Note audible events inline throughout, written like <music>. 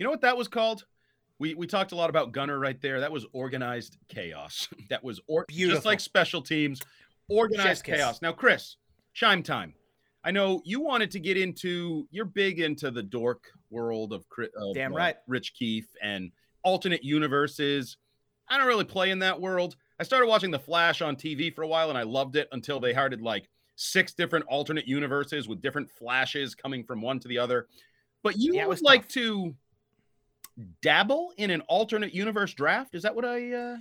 You know what that was called? We we talked a lot about Gunner right there. That was organized chaos. <laughs> that was or Beautiful. just like special teams, organized kiss. chaos. Now, Chris, chime time. I know you wanted to get into. You're big into the dork world of, of Damn uh, right. Rich Keefe and alternate universes. I don't really play in that world. I started watching The Flash on TV for a while, and I loved it until they started like six different alternate universes with different flashes coming from one to the other. But you Yeah, would like tough. to dabble in an alternate universe draft? Is that what I? Uh...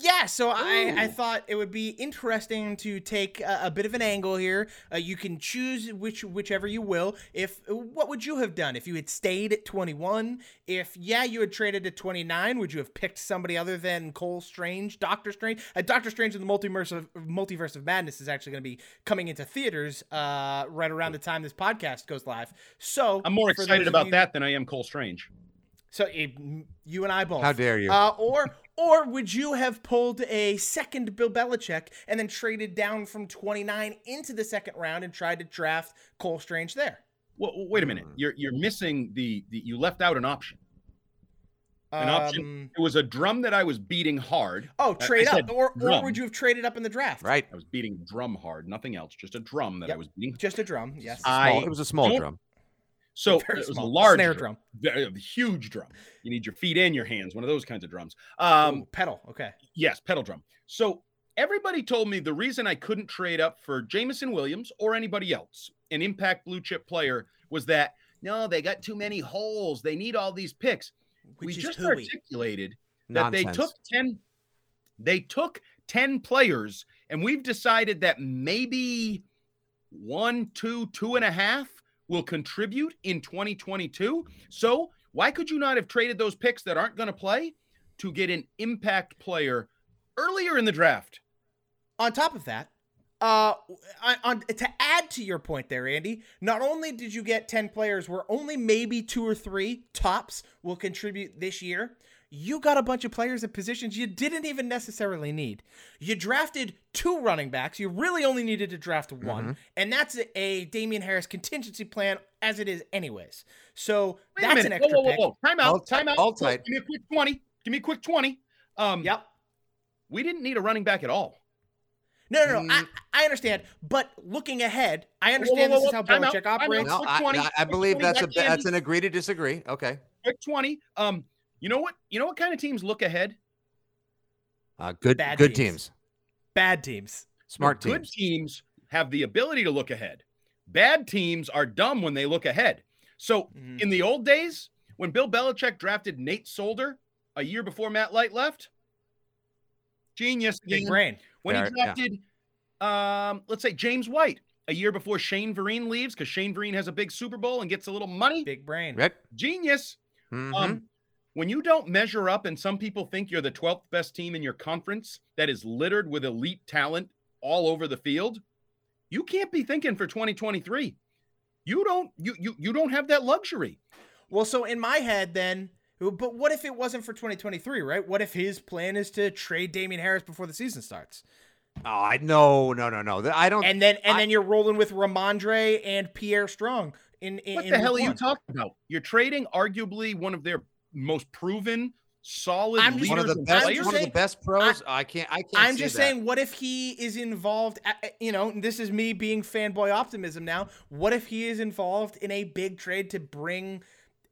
Yeah, so I, I thought it would be interesting to take a, a bit of an angle here. Uh, you can choose which whichever you will. If what would you have done if you had stayed at 21? If yeah, you had traded at 29, would you have picked somebody other than Cole Strange, Doctor Strange? Uh, Doctor Strange and the Multiverse of Multiverse of Madness is actually going to be coming into theaters uh, right around the time this podcast goes live. So I'm more excited about you- that than I am Cole Strange. So you and I both. How dare you. Uh, or or would you have pulled a second Bill Belichick and then traded down from 29 into the second round and tried to draft Cole Strange there? Well, wait a minute. Hmm. You're you're missing the the. You left out an option. An option. Um, It was a drum that I was beating hard. Oh, I- I trade up, or or would you have traded up in the draft? Right. I was beating drum hard, nothing else, just a drum that I was beating. Just a drum. Yes. I it was a small don't- drum. So Very it was small. a large Snare drum, drum. Huge drum. You need your feet and your hands, one of those kinds of drums. Um, Ooh, pedal. Okay. Yes, pedal drum. So everybody told me the reason I couldn't trade up for Jameson Williams or anybody else, an impact blue chip player, was that no, they got too many holes. They need all these picks. we Which is just hooey. articulated that they took 10 they took 10 players and we've decided that maybe one two two and a half will contribute in 2022 so why could you not have traded those picks that aren't going to play to get an impact player earlier in the draft On top of that, uh, on, to add to your point there, Andy. Not only did you get ten players where only maybe two or three tops will contribute this year, you got a bunch of players at positions you didn't even necessarily need. You drafted two running backs. You really only needed to draft one, and that's a, a Damien Harris contingency plan as it is, anyways. So Wait a that's an extra whoa, whoa, pick. whoa, whoa. time out All time out all Whoa, tight. give me a quick 20 give me a quick 20 um Yep. we didn't need a running back at all No, no, no. Mm. I, I understand. But looking ahead, I whoa, understand whoa, this is whoa, how time out, Belichick time out. operates. No, I, 20, I- I quick believe 20, that's a that's an agree to disagree. Okay. quick 20 um you know what you know what kind of teams look ahead Uh, good Bad good teams. teams. Bad teams. Smart teams. good teams. teams have the ability to look ahead bad teams are dumb when they look ahead so Mhm. in the old days when bill belichick drafted nate solder a year before matt light left genius Big Dean. brain. when he Very- yeah. drafted um let's say james white a year before shane vereen leaves because shane vereen has a big super bowl and gets a little money Big brain. Right? genius Mhm. um, when you don't measure up and some people think you're the 12th best team in your conference that is littered with elite talent all over the field, you can't be thinking for 2023. You don't you you you don't have that luxury. Well, so in my head, then But what if it wasn't for 2023, right? What if his plan is to trade Damien Harris before the season starts? Oh, I no, no, no, no. I don't. And then and I- then you're rolling with Rhamondre and Pierre Strong in, in What the week hell are you talking about? You're trading arguably one of their most proven, solid I'm just- one of the best, I'm players. one of the best pros. I, can't. I can't. I'm see just that. saying, what if he is involved? uh, uh, You know, this is me being fanboy optimism now. What if he is involved in a big trade to bring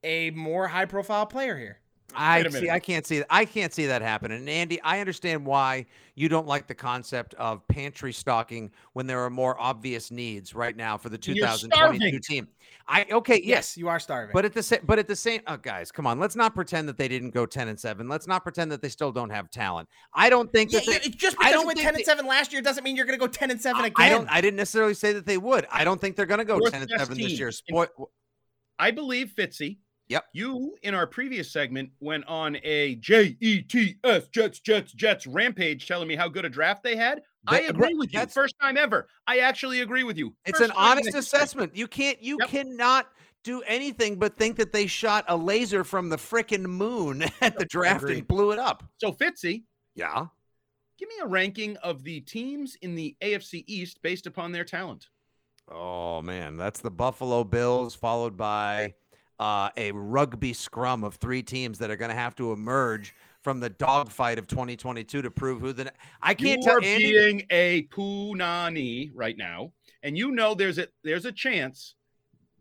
a more high profile player here? I see. I can't see. I can't see that happen. And Andy, I understand why you don't like the concept of pantry stocking when there are more obvious needs right now for the 2022 team. I okay. Yes. you are starving. But at the same, but at the same, oh, guys, come on. Let's not pretend that they didn't go ten and seven. Let's not pretend that they still don't have talent. I don't think yeah, that they, just because you went 10 they- and 7 last year doesn't mean you're going to go 10 and 7 again. I don't. I didn't necessarily say that they would. I don't think they're going to go Fourth ten and best seven this team year. in- Spoil, I believe Fitzy. Yep. You in our previous segment went on a J E T S Jets Jets Jets rampage, telling me how good a draft they had. I agree with you. that's- First time ever. I actually agree with you. It's an honest assessment. You can't. You Yep. cannot do anything but think that they shot a laser from the frickin' moon <laughs> at the draft and blew it up. So Fitzy, Yeah. give me a ranking of the teams in the AFC East based upon their talent. Oh man, that's the Buffalo Bills, followed by uh, a rugby scrum of three teams that are going to have to emerge from the dogfight of 2022 to prove who the. I can't you tell are Andy. being a punani right now, and you know there's a there's a chance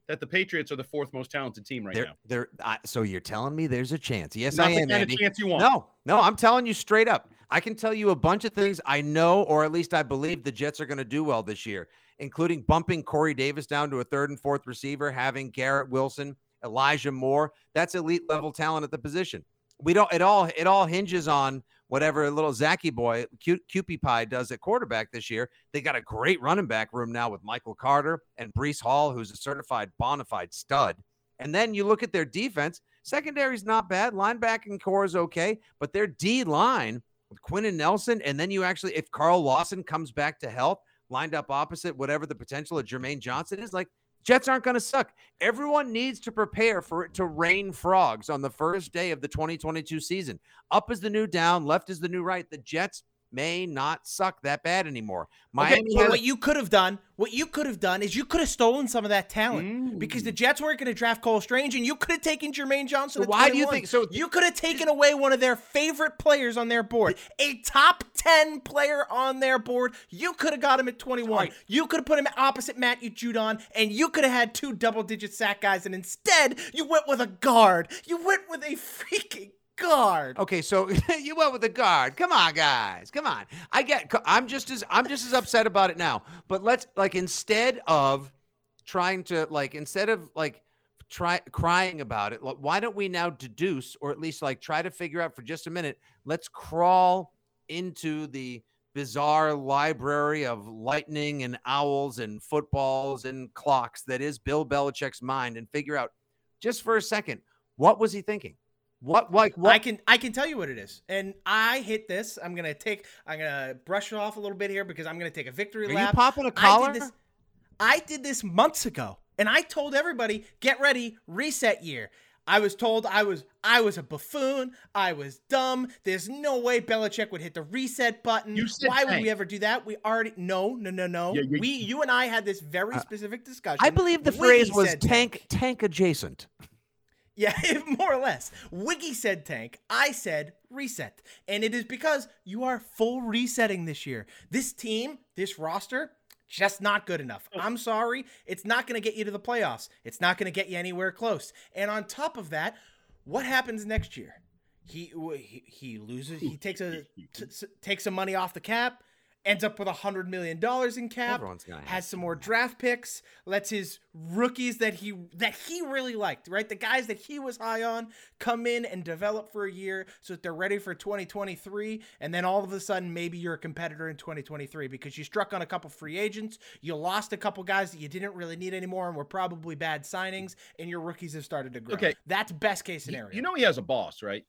that the Patriots are the fourth most talented team right They're, now. they're, I, so you're telling me there's a chance? Yes, Not I am, kind Andy. of chance you want. No, no, I'm telling you straight up. I can tell you a bunch of things I know, or at least I believe the Jets are going to do well this year, including bumping Corey Davis down to a third and fourth receiver, having Garrett Wilson, Elijah Moore. That's elite level talent at the position. We don't. It all. It all hinges on whatever little Zachy boy, cute Cupie Pie does at quarterback this year. They got a great running back room now with Michael Carter and Breece Hall, who's a certified bona fide stud. And then you look at their defense. Secondary's not bad. Linebacking core is okay, but their D line with Quinn and Nelson, and then you actually, if Carl Lawson comes back to health, lined up opposite whatever the potential of Jermaine Johnson is, like Jets aren't going to suck. Everyone needs to prepare for it to rain frogs on the first day of the 2022 season. Up is the new down, left is the new right. The Jets may not suck that bad anymore. Miami but has- what you could have done, what you could have done is you could have stolen some of that talent Mm. because the Jets weren't going to draft Cole Strange, and you could have taken Jermaine Johnson. So why do you think- so- you could have taken away one of their favorite players on their board, a top ten player on their board. You could have got him at 21. Right. You could have put him opposite Matthew Judon, and you could have had two double-digit sack guys, and instead you went with a guard. You went with a <laughs> freaking guard. Okay, so <laughs> you went with the guard. Come on, guys. Come on. I get. I'm just as I'm just as upset about it now. But let's like instead of trying to like instead of like try crying about it, why don't we now deduce or at least like try to figure out for just a minute? Let's crawl into the bizarre library of lightning and owls and footballs and clocks that is Bill Belichick's mind and figure out just for a second what was he thinking? What like what I can I can tell you what it is, and I hit this. I'm gonna take I'm gonna brush it off a little bit here because I'm gonna take a victory Are you lap. popping a I collar? did this. I did this months ago, and I told everybody, "Get ready, reset year." I was told I was I was a buffoon. I was dumb. There's no way Belichick would hit the reset button. You said Why would we ever do that? We already no no no no. Yeah, you- we you and I had this very specific discussion. Uh, I believe the phrase was said tank tank adjacent. Yeah, <laughs> more or less. Wiggy said tank. I said reset. And it is because you are full resetting this year. This team, this roster, just not good enough. Oh. I'm sorry. It's not going to get you to the playoffs. It's not going to get you anywhere close. And on top of that, what happens next year? He he, he loses. He takes a <laughs> t- takes some money off the cap. Ends up with a hundred million dollars in cap. Everyone's gonna has some more draft picks. Lets his rookies that he that he really liked, right? The guys that he was high on, come in and develop for a year so that they're ready for 2023. And then all of a sudden, maybe you're a competitor in 2023 because you struck on a couple free agents, you lost a couple guys that you didn't really need anymore and were probably bad signings, and your rookies have started to grow. Okay. that's best case You- scenario. You know he has a boss, right?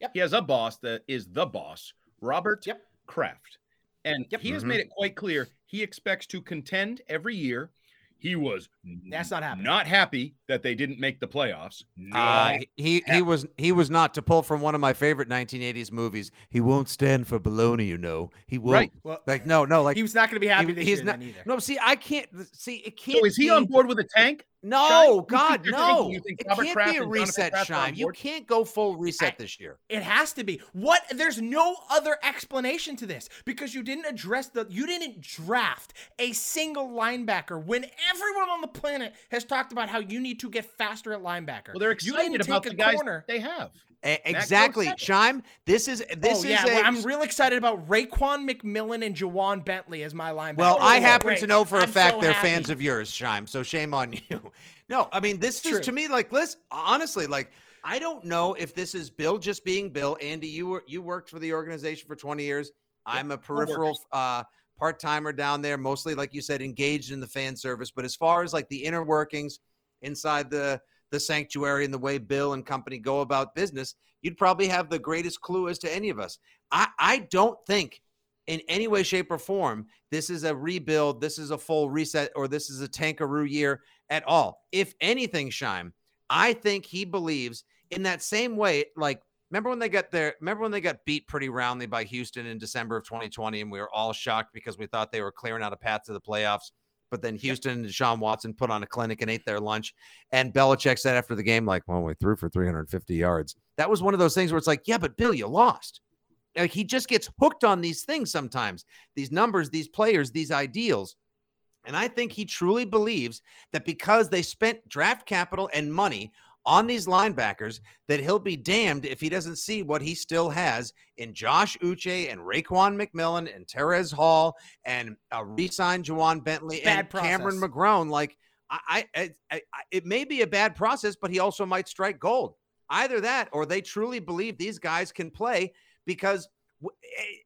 Yep. He has a boss that is the boss, Robert Yep. Kraft. And Yep. he has Mhm. made it quite clear he expects to contend every year. He was That's not happening. Not happy that they didn't make the playoffs. Uh, Not he he was he was not to pull from one of my favorite 1980s movies. He won't stand for baloney, you know. He won't. Right. Well, Like no, no, like he was not going to be happy he- this he's year not. then either. No, see, I can't see. It can't. so is he be- on board with a tank? No, think God, no. you It can't Kraft be a reset, Kraft are on Shine. You can't go full reset I- this year. It has to be. What? There's no other explanation to this because you didn't address the. You didn't draft a single linebacker when everyone on the planet has talked about how you need to get faster at linebacker. Well, they're excited about the guys corner. they have. A- exactly. Scheim. This is this oh is yeah, a. well, I'm real excited about Raekwon McMillan and Ja'Whaun Bentley as my linebacker. Well, I Oh, happen great. to know for a I'm fact so they're happy. fans of yours, Scheim. So shame on <laughs> you. No, I mean this is to me like listen, honestly, like I don't know if this is Bill just being Bill. Andy, you were you worked for the organization for 20 years. I'm a peripheral uh part timer down there, mostly like you said, engaged in the fan service. But as far as like the inner workings inside the the sanctuary and the way Bill and company go about business, you'd probably have the greatest clue as to any of us. I I don't think in any way, shape, or form, this is a rebuild, this is a full reset, or this is a tankaroo year at all. If anything, Scheim, I think he believes in that same way. Like, remember when they got there? Remember when they got beat pretty roundly by Houston in December of 2020, and we were all shocked because we thought they were clearing out a path to the playoffs. But then Houston and Deshaun Watson put on a clinic and ate their lunch. And Belichick said after the game, like, well, we threw for 350 yards. That was one of those things where it's like, yeah, but Bill, you lost. Like he just gets hooked on these things sometimes, these numbers, these players, these ideals. And I think he truly believes that because they spent draft capital and money on these linebackers, that he'll be damned if he doesn't see what he still has in Josh Uche and Raekwon McMillan and Terez Hall and uh, re-signed Ja'Whaun Bentley and Cameron process. McGrone. Like I, I, I, I, it may be a bad process, but he also might strike gold. Either that, or they truly believe these guys can play because eh,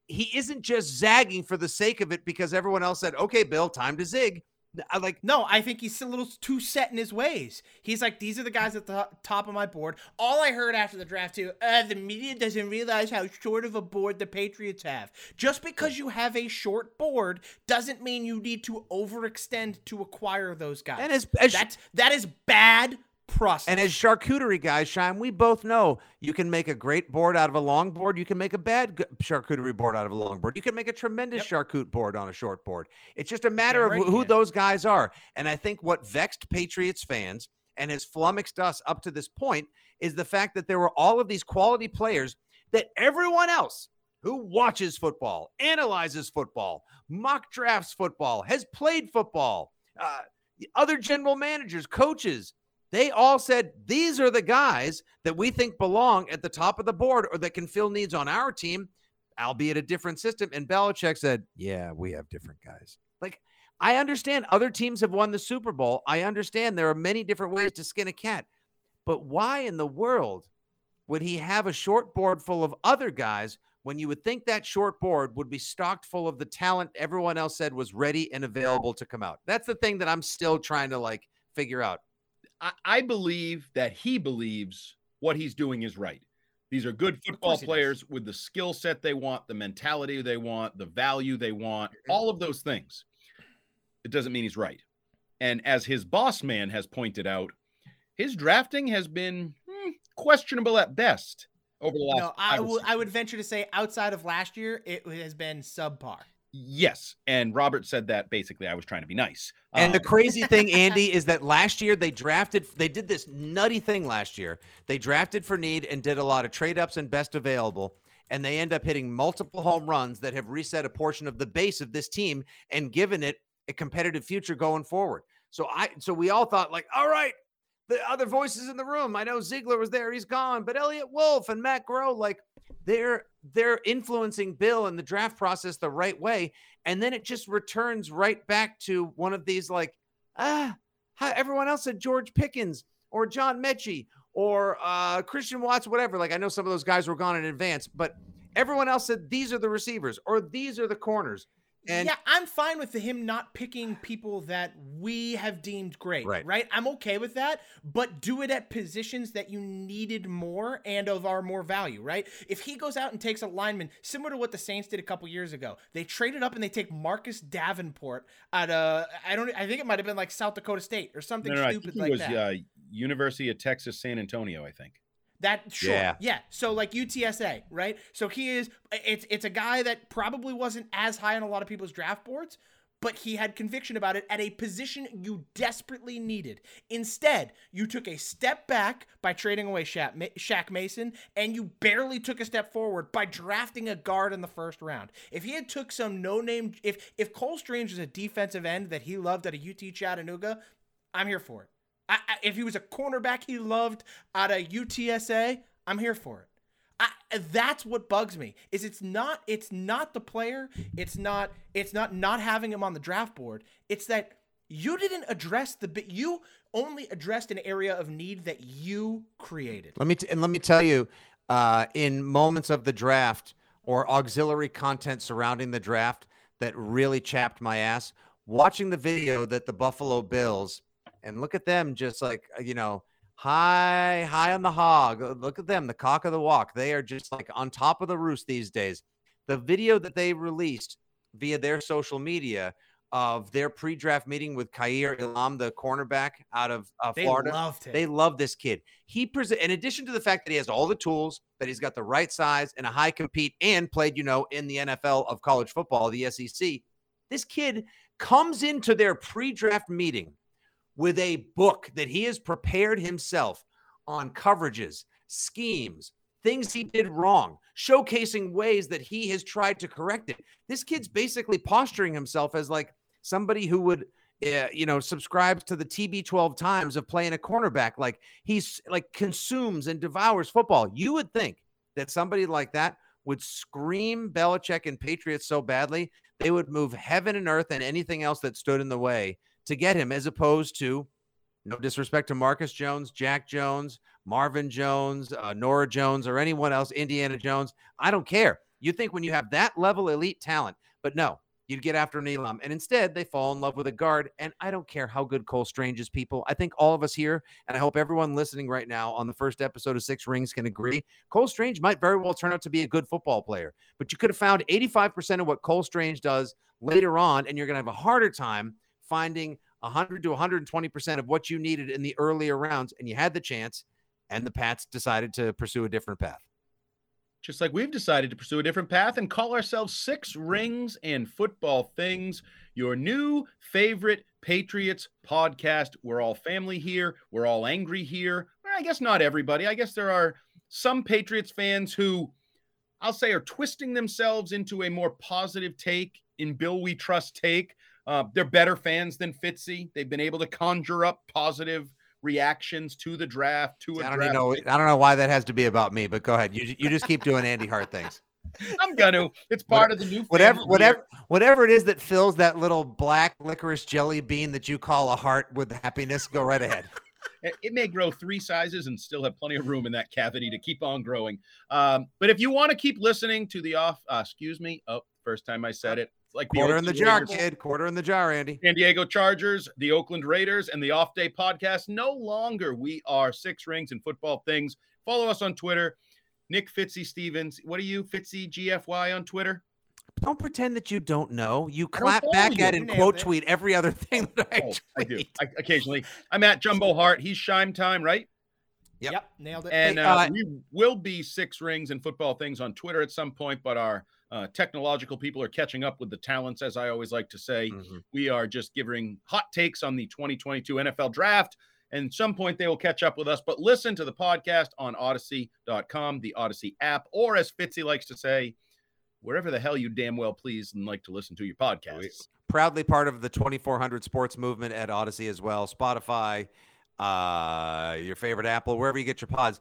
he isn't just zagging for the sake of it because everyone else said, "Okay, Bill, time to zig." I like No, I think he's a little too set in his ways. He's like, these are the guys at the top of my board. All I heard after the draft, too, uh, the media doesn't realize how short of a board the Patriots have. Just because you have a short board doesn't mean you need to overextend to acquire those guys. And as- as- That's, that is bad process. And as charcuterie guys, Scheim, we both know you can make a great board out of a long board. You can make a bad charcuterie board out of a long board. You can make a tremendous charcute board on a short board. It's just a matter right of wh- who those guys are. And I think what vexed Patriots fans and has flummoxed us up to this point is the fact that there were all of these quality players that everyone else who watches football, analyzes football, mock drafts football, has played football, uh, other general managers, coaches, they all said these are the guys that we think belong at the top of the board or that can fill needs on our team, albeit a different system. And Belichick said, Yeah, we have different guys. Like, I understand other teams have won the Super Bowl. I understand there are many different ways to skin a cat. But why in the world would he have a short board full of other guys when you would think that short board would be stocked full of the talent everyone else said was ready and available to come out? That's the thing that I'm still trying to like figure out. I, I believe that he believes what he's doing is right. These are good football he does. players with the skill set they want, the mentality they want, the value they want, Mm-hmm. all of those things. It doesn't mean he's right. And as his boss man has pointed out, his drafting has been hmm, questionable at best over the last. no, I five or would six I would venture to say outside of last year, it has been subpar. Yes, and Robert said that basically I was trying to be nice. And the Um, crazy <laughs> thing, Andy, is that last year they drafted, they did this nutty thing last year. They drafted for need and did a lot of trade ups and best available. And they end up hitting multiple home runs that have reset a portion of the base of this team and given it a competitive future going forward. So I, so we all thought like, all right, the other voices in the room. I know Ziegler was there, he's gone, but Eliot Wolf and Matt Groh, like they're they're influencing Bill and the draft process the right way, and then it just returns right back to one of these like ah, everyone else said George Pickens or John Metchie or uh, Christian Watts, whatever. Like I know some of those guys were gone in advance, but everyone else said these are the receivers or these are the corners. And yeah, I'm fine with him not picking people that we have deemed great. Right. Right. I'm okay with that, but do it at positions that you needed more and of our more value. Right. If he goes out and takes a lineman similar to what the Saints did a couple years ago, they traded up and they take Marcus Davenport at a I don't I think it might have been like South Dakota State or something No, no, I stupid think it like was that. uh, University of Texas San Antonio. I think. That sure, Yeah. yeah. So like UTSA, right? So he is. It's it's a guy that probably wasn't as high on a lot of people's draft boards, but he had conviction about it at a position you desperately needed. Instead, you took a step back by trading away Shaq, Ma- Shaq Mason, and you barely took a step forward by drafting a guard in the first round. If he had took some no name, if if Cole Strange was a defensive end that he loved at a UT Chattanooga, I'm here for it. I, if he was a cornerback he loved out of UTSA, I'm here for it. I, that's what bugs me. Is it's not it's not the player. It's not it's not not having him on the draft board. It's that you didn't address the bit. You only addressed an area of need that you created. Let me t- and let me tell you, uh, in moments of the draft or auxiliary content surrounding the draft that really chapped my ass, watching the video that the Buffalo Bills and look at them just like uh, you know high high on the hog. Uh, Look at them, the cock of the walk. They are just like on top of the roost these days. The video that they released via their social media of their pre-draft meeting with Kaiir Elam, the cornerback out of uh, They Florida. loved him. They love this kid. He present in addition to the fact that he has all the tools, that he's got the right size and a high compete, and played, you know, in the NFL of college football, the SEC. This kid comes into their pre-draft meeting with a book that he has prepared himself on coverages, schemes, things he did wrong, showcasing ways that he has tried to correct it. This kid's basically posturing himself as like somebody who would uh, you know subscribes to the TB12 times of playing a cornerback like he's like consumes and devours football. You would think that somebody like that would scream Belichick and Patriots so badly they would move heaven and earth and anything else that stood in the way to get him as opposed to no disrespect to Marcus Jones, Jack Jones, Marvin Jones, uh, Norah Jones, or anyone else, Indiana Jones. I don't care. You think when you have that level elite talent, but no, you'd get after an Elam. And instead, they fall in love with a guard. And I don't care how good Cole Strange is, people. I think all of us here, and I hope everyone listening right now on the first episode of Six Rings can agree, Cole Strange might very well turn out to be a good football player. But you could have found 85% of what Cole Strange does later on, and you're going to have a harder time finding 100 to 120% of what you needed in the earlier rounds. And you had the chance, and the Pats decided to pursue a different path. just like we've decided to pursue a different path and call ourselves Six Rings and Football Things, your new favorite Patriots podcast. We're all family here. We're all angry here. Well, I guess not everybody. I guess there are some Patriots fans who I'll say are twisting themselves into a more positive take in Bill We Trust take. Uh, they're better fans than Fitzy. They've been able to conjure up positive reactions to the draft, to I don't draft know. I don't know why that has to be about me, but go ahead. You you just keep doing Andy Hart things. <laughs> I'm gonna. It's part of the new Whatever whatever whatever it is that fills that little black licorice jelly bean that you call a heart with happiness, go right ahead. <laughs> It it may grow three sizes and still have plenty of room in that cavity to keep on growing. Um, but if you want to keep listening to the off, uh, excuse me, oh, first time I said it, it's like Quarter in the jar, Raiders, kid. Quarter in the jar, Andy. San Diego Chargers, the Oakland Raiders, and the Off Day Podcast. No longer we are Six Rings and Football Things. Follow us on Twitter, Nick Fitzy Stevens. What are you, Fitzy GFY on Twitter? Don't pretend that you don't know. You clap back you. at and quote it. tweet every other <laughs> thing that I Oh, tweet. I do. I, occasionally. I'm at Jumbo Hart. He's Shime Time, right? Yep. Yep, nailed it. And Hey, uh, uh, we will be six rings and football things on Twitter at some point, but our uh, technological people are catching up with the talents, as I always like to say. Mhm. We are just giving hot takes on the 2022 NFL draft. And at some point they will catch up with us. But listen to the podcast on audacy.com, the Audacy app, or as Fitzy likes to say, wherever the hell you damn well please and like to listen to your podcasts. Proudly part of the 2400 sports movement at Audacy as well. Spotify, uh, your favorite Apple, wherever you get your pods.